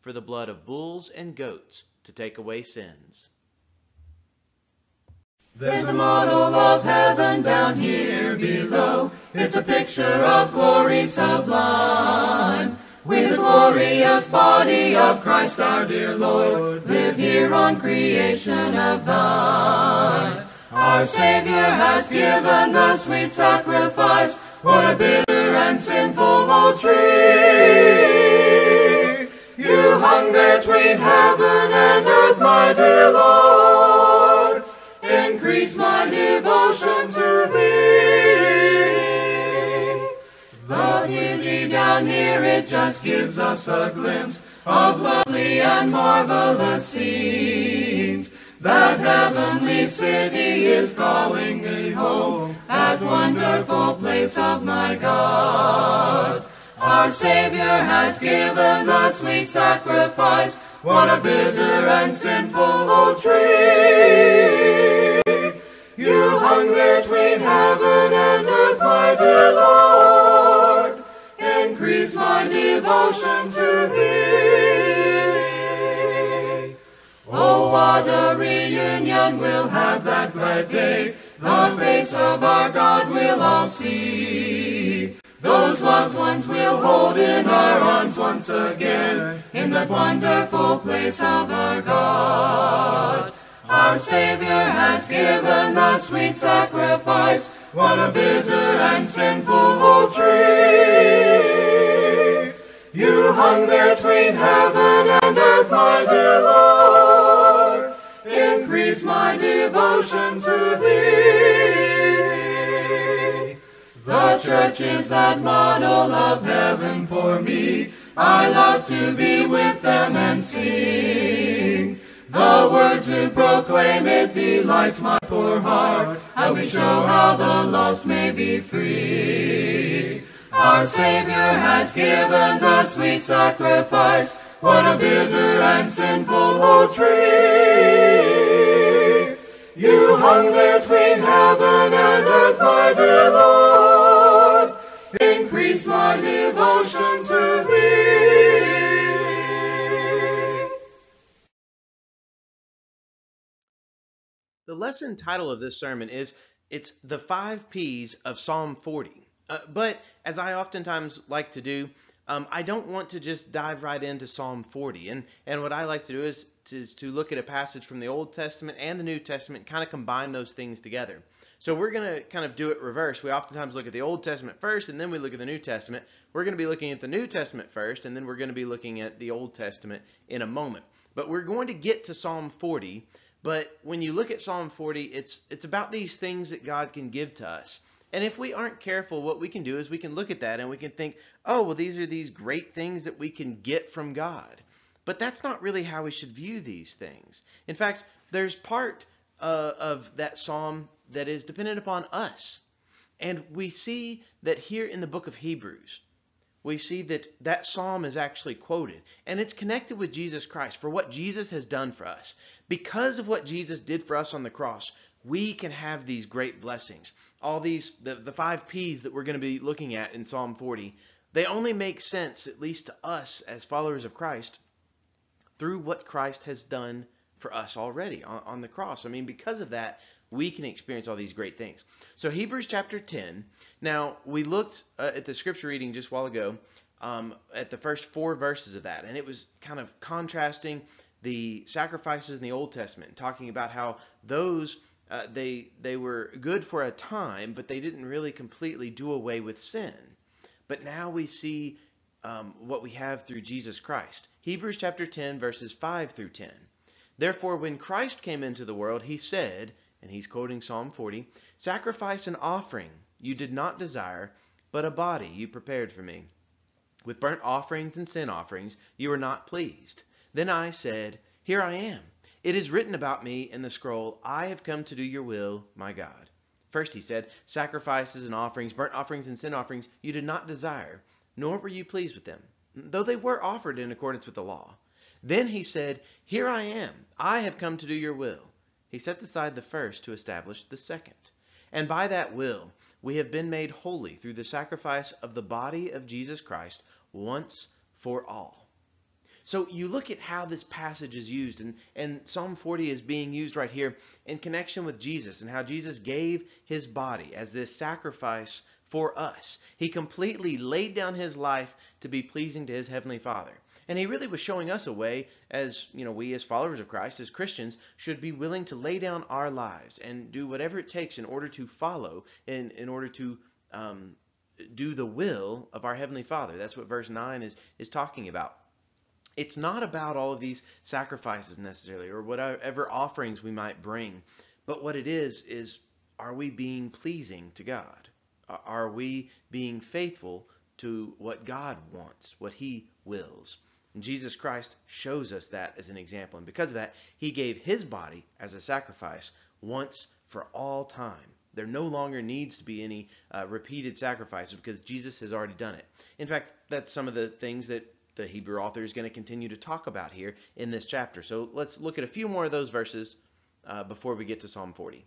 for the blood of bulls and goats to take away sins. There's a model of heaven down here below. It's a picture of glory sublime. With the glorious body of Christ our dear Lord, live here on creation of thine. Our Savior has given the sweet sacrifice. What a bitter and sinful old tree! You hung between heaven and earth, my dear Lord. Increase my devotion to thee. The beauty down here, it just gives us a glimpse of lovely and marvelous scenes. That heavenly city is calling me home, that wonderful place of my God. Our Savior has given the sweet sacrifice. What a bitter and sinful old tree. You hung there between heaven and earth, my dear Lord. Increase my devotion to thee. Oh, what a reunion we'll have that glad day. The face of our God we'll all see. Loved ones we'll hold in our arms once again in that wonderful place of our God. Our Savior has given the sweet sacrifice. What a bitter and sinful old tree. You hung there between heaven and earth, my dear Lord. Increase my devotion to thee. Church is that model of heaven for me. I love to be with them and sing. The word to proclaim it delights my poor heart. And we show how the lost may be free. Our Savior has given the sweet sacrifice. What a bitter and sinful old tree. You hung there between heaven and earth, my dear Lord. Devotion to thee. The lesson title of this sermon is it's the five P's of Psalm 40. Uh, but as I oftentimes like to do, um, I don't want to just dive right into Psalm 40. And, and what I like to do is, is to look at a passage from the Old Testament and the New Testament, kind of combine those things together. So we're going to kind of do it reverse. We oftentimes look at the Old Testament first, and then we look at the New Testament. We're going to be looking at the New Testament first, and then we're going to be looking at the Old Testament in a moment. But we're going to get to Psalm 40. But when you look at Psalm 40, it's it's about these things that God can give to us. And if we aren't careful, what we can do is we can look at that and we can think, oh, well, these are these great things that we can get from God. But that's not really how we should view these things. In fact, there's part uh, of that psalm that is dependent upon us. And we see that here in the book of Hebrews, we see that that psalm is actually quoted and it's connected with Jesus Christ for what Jesus has done for us. Because of what Jesus did for us on the cross, we can have these great blessings. All these, the, the five P's that we're going to be looking at in Psalm 40, they only make sense, at least to us as followers of Christ, through what Christ has done for us already on, on the cross. I mean, because of that, we can experience all these great things. So, Hebrews chapter 10. Now, we looked uh, at the scripture reading just a while ago um, at the first four verses of that, and it was kind of contrasting the sacrifices in the Old Testament, talking about how those. Uh, they they were good for a time, but they didn't really completely do away with sin. But now we see um, what we have through Jesus Christ. Hebrews chapter 10, verses 5 through 10. Therefore, when Christ came into the world, he said, and he's quoting Psalm 40, Sacrifice and offering you did not desire, but a body you prepared for me. With burnt offerings and sin offerings you were not pleased. Then I said, Here I am. It is written about me in the scroll, I have come to do your will, my God. First he said, Sacrifices and offerings, burnt offerings and sin offerings, you did not desire, nor were you pleased with them, though they were offered in accordance with the law. Then he said, Here I am, I have come to do your will. He sets aside the first to establish the second. And by that will, we have been made holy through the sacrifice of the body of Jesus Christ once for all. So you look at how this passage is used, and, and Psalm 40 is being used right here in connection with Jesus and how Jesus gave his body as this sacrifice for us. He completely laid down his life to be pleasing to his heavenly Father. And he really was showing us a way as, you know, we as followers of Christ, as Christians, should be willing to lay down our lives and do whatever it takes in order to follow, in, in order to um, do the will of our Heavenly Father. That's what verse 9 is, is talking about. It's not about all of these sacrifices necessarily or whatever offerings we might bring, but what it is, is are we being pleasing to God? Are we being faithful to what God wants, what He wills? And Jesus Christ shows us that as an example. And because of that, he gave his body as a sacrifice once for all time. There no longer needs to be any uh, repeated sacrifices because Jesus has already done it. In fact, that's some of the things that the Hebrew author is going to continue to talk about here in this chapter. So let's look at a few more of those verses uh, before we get to Psalm 40.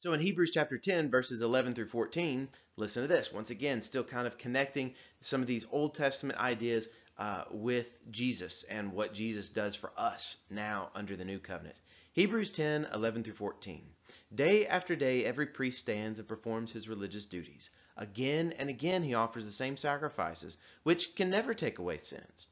So in Hebrews chapter 10, verses 11 through 14, listen to this. Once again, still kind of connecting some of these Old Testament ideas uh, with Jesus and what Jesus does for us now under the new covenant. Hebrews 10 11 through 14. Day after day, every priest stands and performs his religious duties. Again and again, he offers the same sacrifices, which can never take away sins.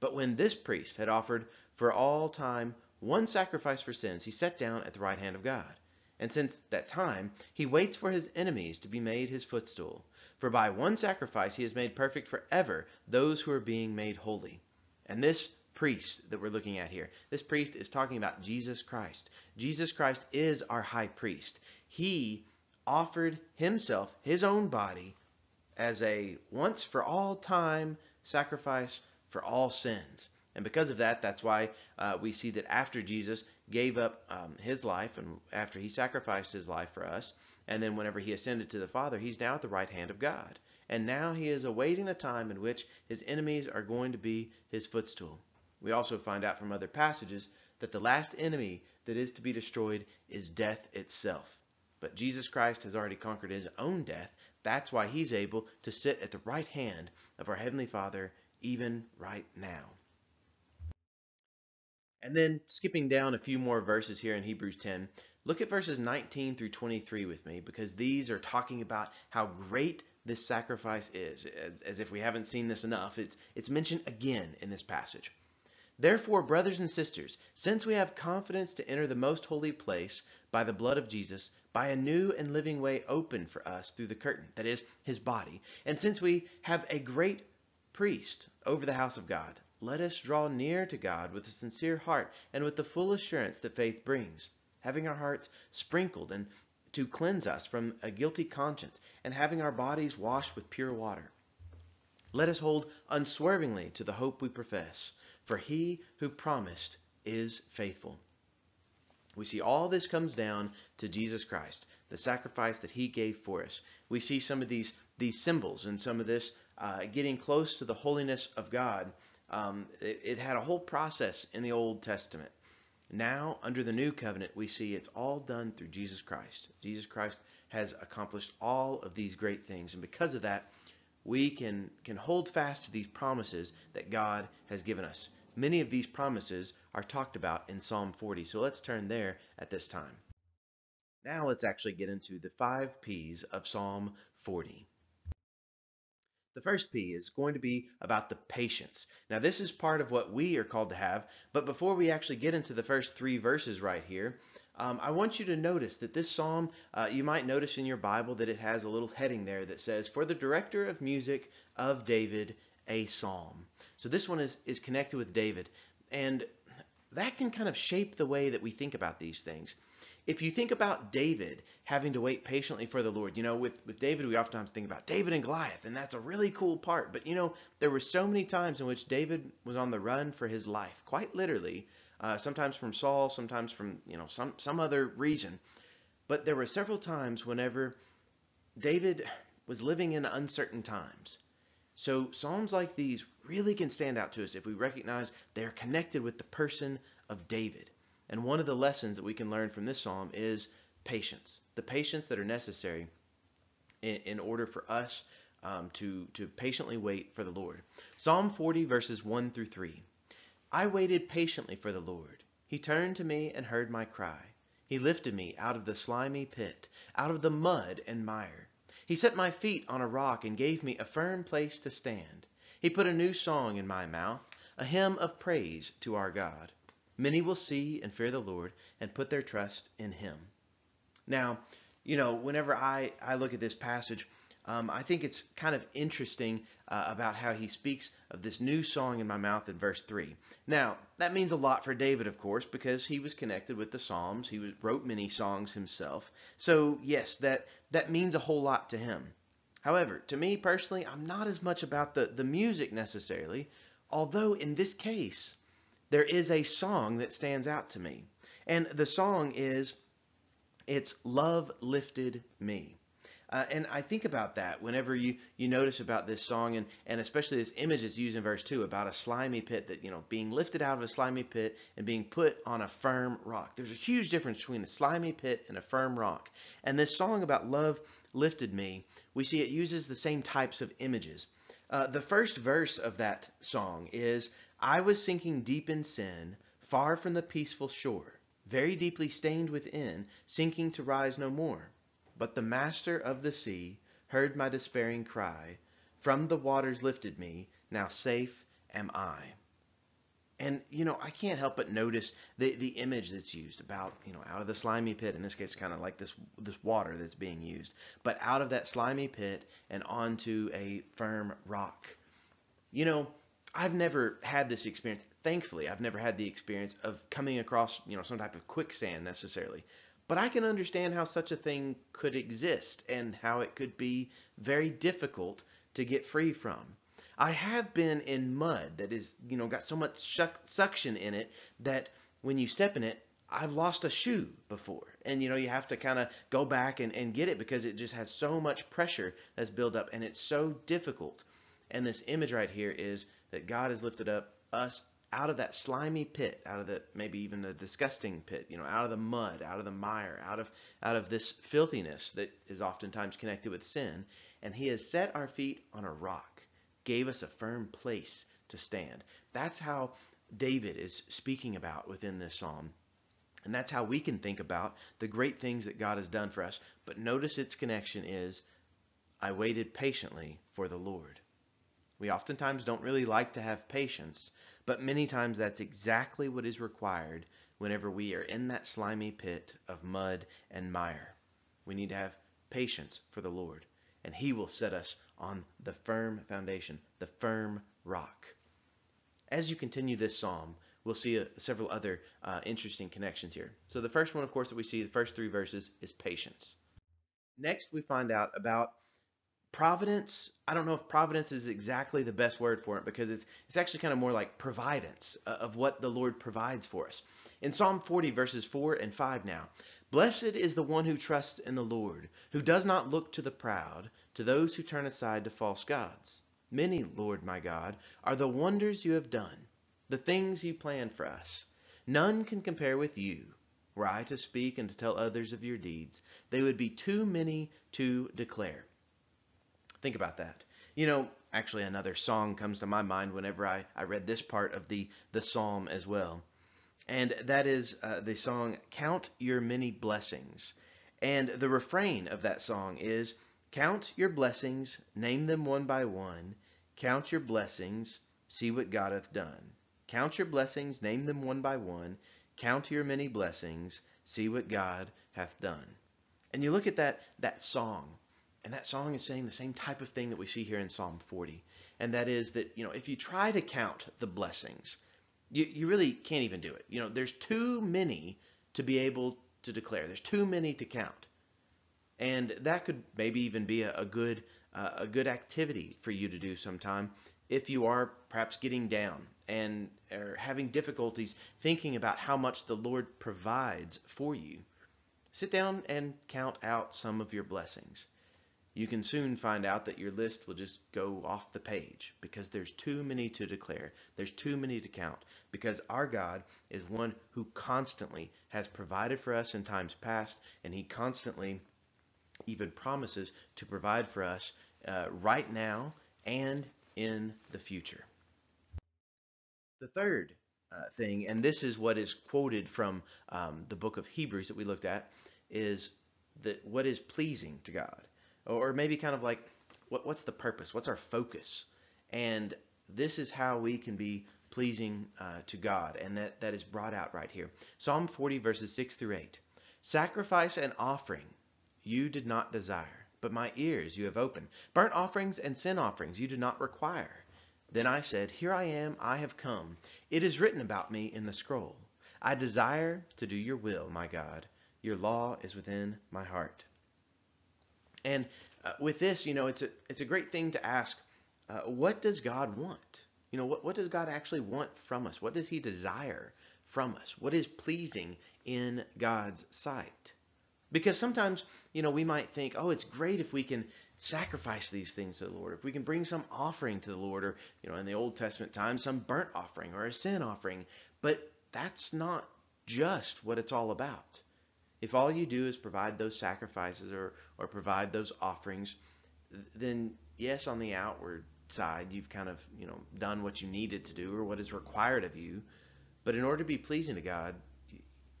But when this priest had offered for all time one sacrifice for sins, he sat down at the right hand of God. And since that time, he waits for his enemies to be made his footstool. For by one sacrifice he has made perfect forever those who are being made holy. And this priest that we're looking at here, this priest is talking about Jesus Christ. Jesus Christ is our high priest. He offered himself, his own body, as a once for all time sacrifice for all sins. And because of that, that's why uh, we see that after Jesus gave up um, his life and after he sacrificed his life for us, and then whenever he ascended to the Father, he's now at the right hand of God. And now he is awaiting the time in which his enemies are going to be his footstool. We also find out from other passages that the last enemy that is to be destroyed is death itself. But Jesus Christ has already conquered his own death. That's why he's able to sit at the right hand of our Heavenly Father even right now. And then skipping down a few more verses here in Hebrews 10, Look at verses 19 through 23 with me because these are talking about how great this sacrifice is. As if we haven't seen this enough, it's, it's mentioned again in this passage. Therefore, brothers and sisters, since we have confidence to enter the most holy place by the blood of Jesus, by a new and living way opened for us through the curtain, that is, his body, and since we have a great priest over the house of God, let us draw near to God with a sincere heart and with the full assurance that faith brings having our hearts sprinkled and to cleanse us from a guilty conscience, and having our bodies washed with pure water. Let us hold unswervingly to the hope we profess, for he who promised is faithful. We see all this comes down to Jesus Christ, the sacrifice that he gave for us. We see some of these, these symbols and some of this uh, getting close to the holiness of God. Um, it, it had a whole process in the Old Testament. Now, under the new covenant, we see it's all done through Jesus Christ. Jesus Christ has accomplished all of these great things. And because of that, we can, can hold fast to these promises that God has given us. Many of these promises are talked about in Psalm 40. So let's turn there at this time. Now let's actually get into the five P's of Psalm 40. The first P is going to be about the patience. Now, this is part of what we are called to have, but before we actually get into the first three verses right here, um, I want you to notice that this psalm, uh, you might notice in your Bible that it has a little heading there that says, For the director of music of David, a psalm. So this one is, is connected with David. And that can kind of shape the way that we think about these things. If you think about David having to wait patiently for the Lord, you know, with, with David, we oftentimes think about David and Goliath, and that's a really cool part. But, you know, there were so many times in which David was on the run for his life, quite literally, uh, sometimes from Saul, sometimes from, you know, some, some other reason. But there were several times whenever David was living in uncertain times. So Psalms like these really can stand out to us if we recognize they are connected with the person of David. And one of the lessons that we can learn from this psalm is patience, the patience that are necessary in, in order for us um, to, to patiently wait for the Lord. Psalm 40, verses 1 through 3. I waited patiently for the Lord. He turned to me and heard my cry. He lifted me out of the slimy pit, out of the mud and mire. He set my feet on a rock and gave me a firm place to stand. He put a new song in my mouth, a hymn of praise to our God. Many will see and fear the Lord and put their trust in him. Now, you know, whenever I, I look at this passage, um, I think it's kind of interesting uh, about how he speaks of this new song in my mouth in verse 3. Now, that means a lot for David, of course, because he was connected with the Psalms. He was, wrote many songs himself. So, yes, that, that means a whole lot to him. However, to me personally, I'm not as much about the, the music necessarily, although in this case, there is a song that stands out to me. And the song is, it's Love Lifted Me. Uh, and I think about that whenever you, you notice about this song and, and especially this image that's used in verse 2 about a slimy pit that, you know, being lifted out of a slimy pit and being put on a firm rock. There's a huge difference between a slimy pit and a firm rock. And this song about love lifted me, we see it uses the same types of images. Uh, the first verse of that song is I was sinking deep in sin, far from the peaceful shore, very deeply stained within, sinking to rise no more. But the master of the sea heard my despairing cry, from the waters lifted me, now safe am I. And you know, I can't help but notice the the image that's used about you know out of the slimy pit. In this case, kind of like this this water that's being used, but out of that slimy pit and onto a firm rock. You know, I've never had this experience. Thankfully, I've never had the experience of coming across, you know, some type of quicksand necessarily. But I can understand how such a thing could exist and how it could be very difficult to get free from. I have been in mud that is, you know, got so much suction in it that when you step in it, I've lost a shoe before. And, you know, you have to kind of go back and, and get it because it just has so much pressure that's built up and it's so difficult. And this image right here is that God has lifted up us out of that slimy pit, out of the maybe even the disgusting pit, you know, out of the mud, out of the mire, out of out of this filthiness that is oftentimes connected with sin, and he has set our feet on a rock, gave us a firm place to stand. That's how David is speaking about within this psalm. And that's how we can think about the great things that God has done for us. But notice its connection is I waited patiently for the Lord. We oftentimes don't really like to have patience, but many times that's exactly what is required whenever we are in that slimy pit of mud and mire. We need to have patience for the Lord, and He will set us on the firm foundation, the firm rock. As you continue this psalm, we'll see a, several other uh, interesting connections here. So the first one, of course, that we see, the first three verses, is patience. Next, we find out about providence i don't know if providence is exactly the best word for it because it's it's actually kind of more like providence uh, of what the lord provides for us. In psalm 40 verses 4 and 5 now blessed is the one who trusts in the lord who does not look to the proud to those who turn aside to false gods. Many lord my god are the wonders you have done the things you planned for us. None can compare with you. Were i to speak and to tell others of your deeds they would be too many to declare Think about that. You know, actually another song comes to my mind whenever I, I read this part of the, the psalm as well. And that is uh, the song Count Your Many Blessings. And the refrain of that song is Count your blessings, name them one by one. Count your blessings, see what God hath done. Count your blessings, name them one by one. Count your many blessings, see what God hath done. And you look at that that song and that song is saying the same type of thing that we see here in Psalm 40. And that is that, you know, if you try to count the blessings, you, you really can't even do it. You know, there's too many to be able to declare. There's too many to count. And that could maybe even be a, a good uh, a good activity for you to do sometime if you are perhaps getting down and are having difficulties thinking about how much the Lord provides for you. Sit down and count out some of your blessings. You can soon find out that your list will just go off the page because there's too many to declare. There's too many to count because our God is one who constantly has provided for us in times past and he constantly even promises to provide for us uh, right now and in the future. The third uh, thing, and this is what is quoted from um, the book of Hebrews that we looked at, is that what is pleasing to God, or maybe kind of like what, what's the purpose, what's our focus, and this is how we can be pleasing uh, to God, and that that is brought out right here. Psalm 40 verses 6 through 8. Sacrifice and offering you did not desire but my ears you have opened. Burnt offerings and sin offerings you did not require. Then I said, Here I am, I have come. It is written about me in the scroll. I desire to do your will, my God. Your law is within my heart. And uh, with this, you know, it's a it's a great thing to ask. Uh, what does God want? You know, what what does God actually want from us? What does He desire from us? What is pleasing in God's sight? Because sometimes, you know, we might think, oh, it's great if we can sacrifice these things to the Lord, if we can bring some offering to the Lord, or, you know, in the Old Testament times, some burnt offering or a sin offering. But that's not just what it's all about. If all you do is provide those sacrifices or, or provide those offerings, then yes, on the outward side, you've kind of, you know, done what you needed to do or what is required of you. But in order to be pleasing to God,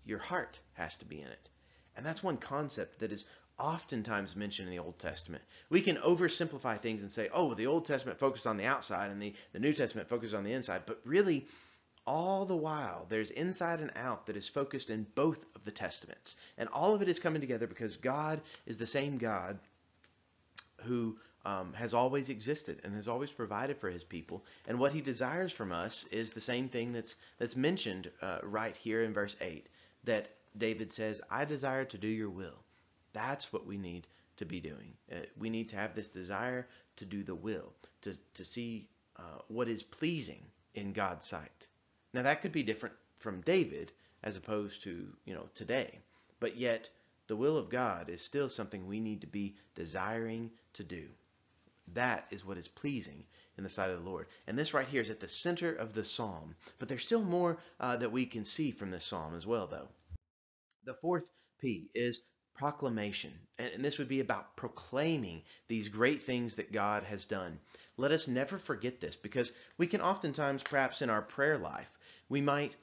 your heart has to be in it. And that's one concept that is oftentimes mentioned in the Old Testament. We can oversimplify things and say, oh, the Old Testament focused on the outside and the, the New Testament focused on the inside. But really, all the while, there's inside and out that is focused in both of the Testaments. And all of it is coming together because God is the same God who um, has always existed and has always provided for his people. And what he desires from us is the same thing that's, that's mentioned uh, right here in verse 8 that David says, I desire to do your will. That's what we need to be doing. Uh, we need to have this desire to do the will, to, to see uh, what is pleasing in God's sight. Now that could be different from David as opposed to, you know, today. But yet the will of God is still something we need to be desiring to do. That is what is pleasing in the sight of the Lord. And this right here is at the center of the psalm. But there's still more uh, that we can see from this psalm as well, though. The fourth P is proclamation. And this would be about proclaiming these great things that God has done. Let us never forget this because we can oftentimes, perhaps in our prayer life, we might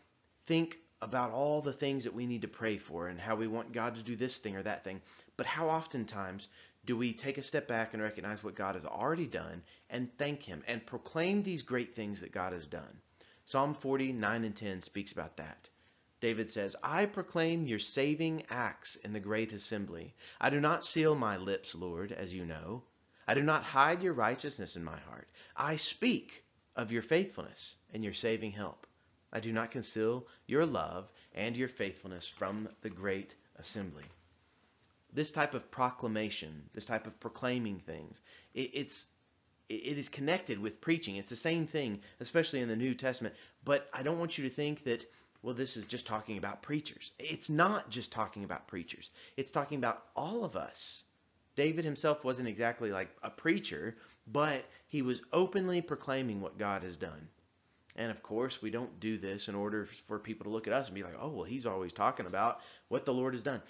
think about all the things that we need to pray for and how we want God to do this thing or that thing. But how oftentimes do we take a step back and recognize what God has already done and thank Him and proclaim these great things that God has done? Psalm 49 and 10 speaks about that. David says, I proclaim your saving acts in the great assembly. I do not seal my lips, Lord, as you know. I do not hide your righteousness in my heart. I speak of your faithfulness and your saving help. I do not conceal your love and your faithfulness from the great assembly. This type of proclamation, this type of proclaiming things, it, it's it is connected with preaching. It's the same thing, especially in the New Testament. But I don't want you to think that well, this is just talking about preachers. It's not just talking about preachers, it's talking about all of us. David himself wasn't exactly like a preacher, but he was openly proclaiming what God has done. And of course, we don't do this in order for people to look at us and be like, oh, well, he's always talking about what the Lord has done.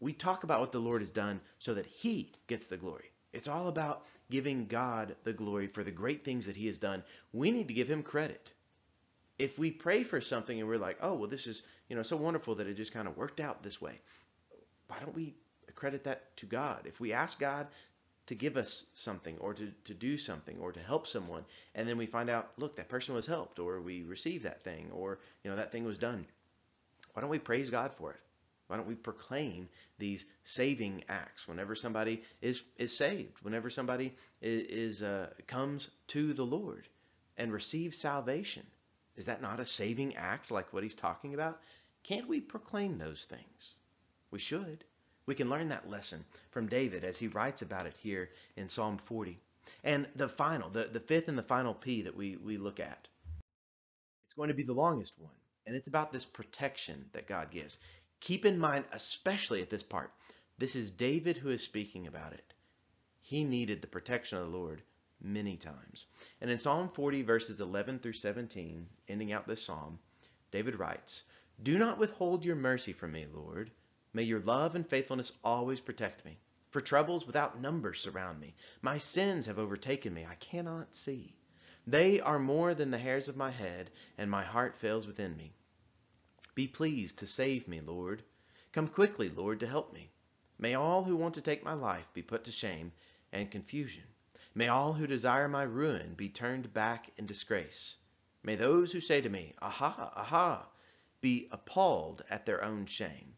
We talk about what the Lord has done so that he gets the glory. It's all about giving God the glory for the great things that he has done. We need to give him credit if we pray for something and we're like, oh, well, this is, you know, so wonderful that it just kind of worked out this way, why don't we credit that to God? If we ask God to give us something or to, to do something or to help someone, and then we find out, look, that person was helped or we received that thing or, you know, that thing was done, why don't we praise God for it? Why don't we proclaim these saving acts whenever somebody is is saved, whenever somebody is, is uh, comes to the Lord and receives salvation? Is that not a saving act like what he's talking about? Can't we proclaim those things? We should. We can learn that lesson from David as he writes about it here in Psalm 40. And the final, the, the fifth and the final P that we, we look at, it's going to be the longest one. And it's about this protection that God gives. Keep in mind, especially at this part, this is David who is speaking about it. He needed the protection of the Lord many times. And in Psalm 40, verses 11 through 17, ending out this psalm, David writes, Do not withhold your mercy from me, Lord. May your love and faithfulness always protect me. For troubles without number surround me. My sins have overtaken me. I cannot see. They are more than the hairs of my head, and my heart fails within me. Be pleased to save me, Lord. Come quickly, Lord, to help me. May all who want to take my life be put to shame and confusion. May all who desire my ruin be turned back in disgrace. May those who say to me, Aha, aha, be appalled at their own shame.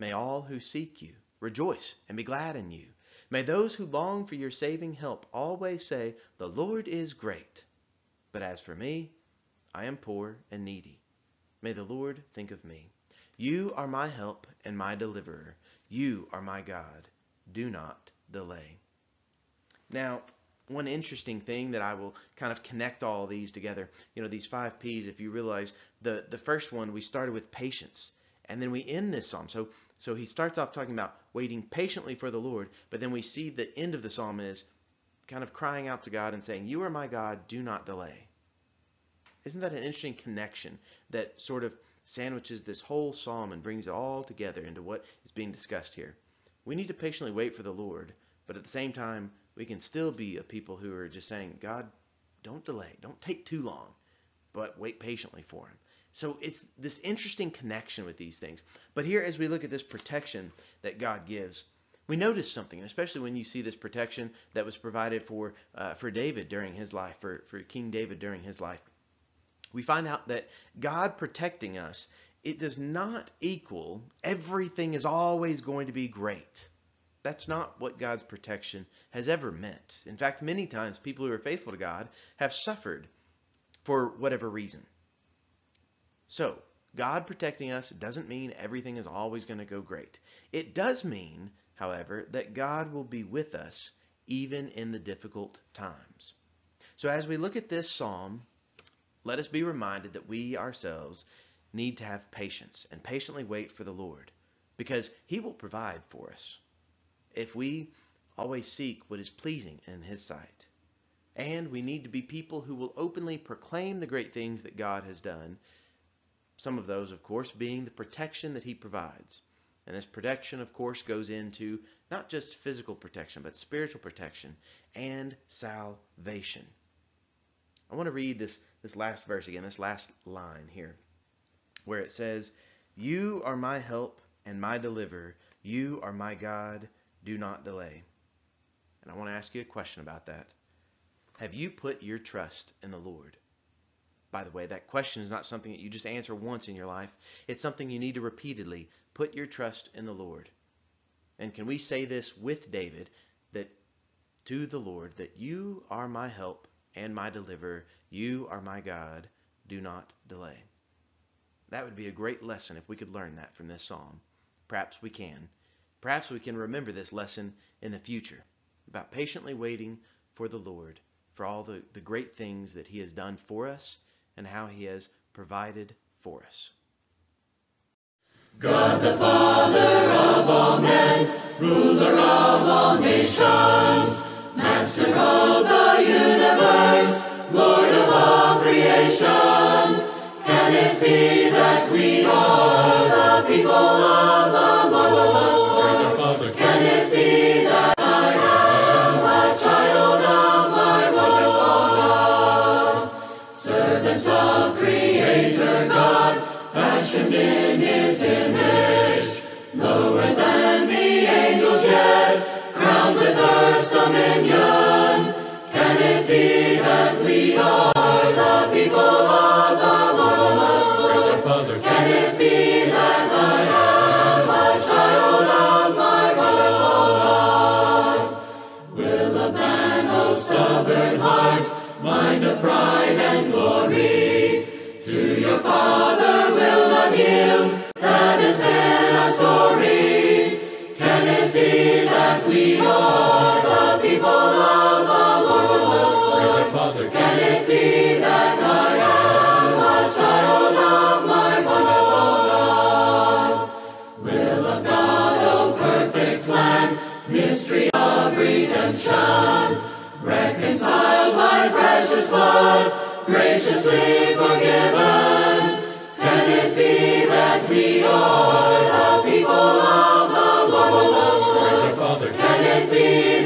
May all who seek you rejoice and be glad in you. May those who long for your saving help always say, The Lord is great. But as for me, I am poor and needy. May the Lord think of me. You are my help and my deliverer. You are my God. Do not delay. Now, one interesting thing that I will kind of connect all these together, you know, these five P's, if you realize the, the first one, we started with patience. And then we end this psalm. So, so he starts off talking about waiting patiently for the Lord, but then we see the end of the psalm is kind of crying out to God and saying, You are my God, do not delay. Isn't that an interesting connection that sort of sandwiches this whole psalm and brings it all together into what is being discussed here? We need to patiently wait for the Lord, but at the same time, we can still be a people who are just saying, God, don't delay, don't take too long, but wait patiently for Him. So it's this interesting connection with these things. But here, as we look at this protection that God gives, we notice something, especially when you see this protection that was provided for uh, for David during his life, for, for King David during his life. We find out that God protecting us, it does not equal everything is always going to be great. That's not what God's protection has ever meant. In fact, many times people who are faithful to God have suffered for whatever reason. So, God protecting us doesn't mean everything is always going to go great. It does mean, however, that God will be with us even in the difficult times. So, as we look at this psalm, let us be reminded that we ourselves need to have patience and patiently wait for the Lord because He will provide for us if we always seek what is pleasing in His sight. And we need to be people who will openly proclaim the great things that God has done. Some of those, of course, being the protection that He provides. And this protection, of course, goes into not just physical protection, but spiritual protection and salvation. I want to read this, this last verse again, this last line here, where it says, You are my help and my deliverer. You are my God do not delay. And I want to ask you a question about that. Have you put your trust in the Lord? By the way, that question is not something that you just answer once in your life. It's something you need to repeatedly put your trust in the Lord. And can we say this with David that to the Lord that you are my help and my deliverer, you are my God, do not delay. That would be a great lesson if we could learn that from this psalm. Perhaps we can. Perhaps we can remember this lesson in the future about patiently waiting for the Lord for all the, the great things that He has done for us and how He has provided for us. God the Father of all men, ruler of all nations, master of the universe, Lord of all creation, can it be that we are the people of blood, graciously forgiven. Can it be that we are the people of the Lord? Praise Father. Can it be?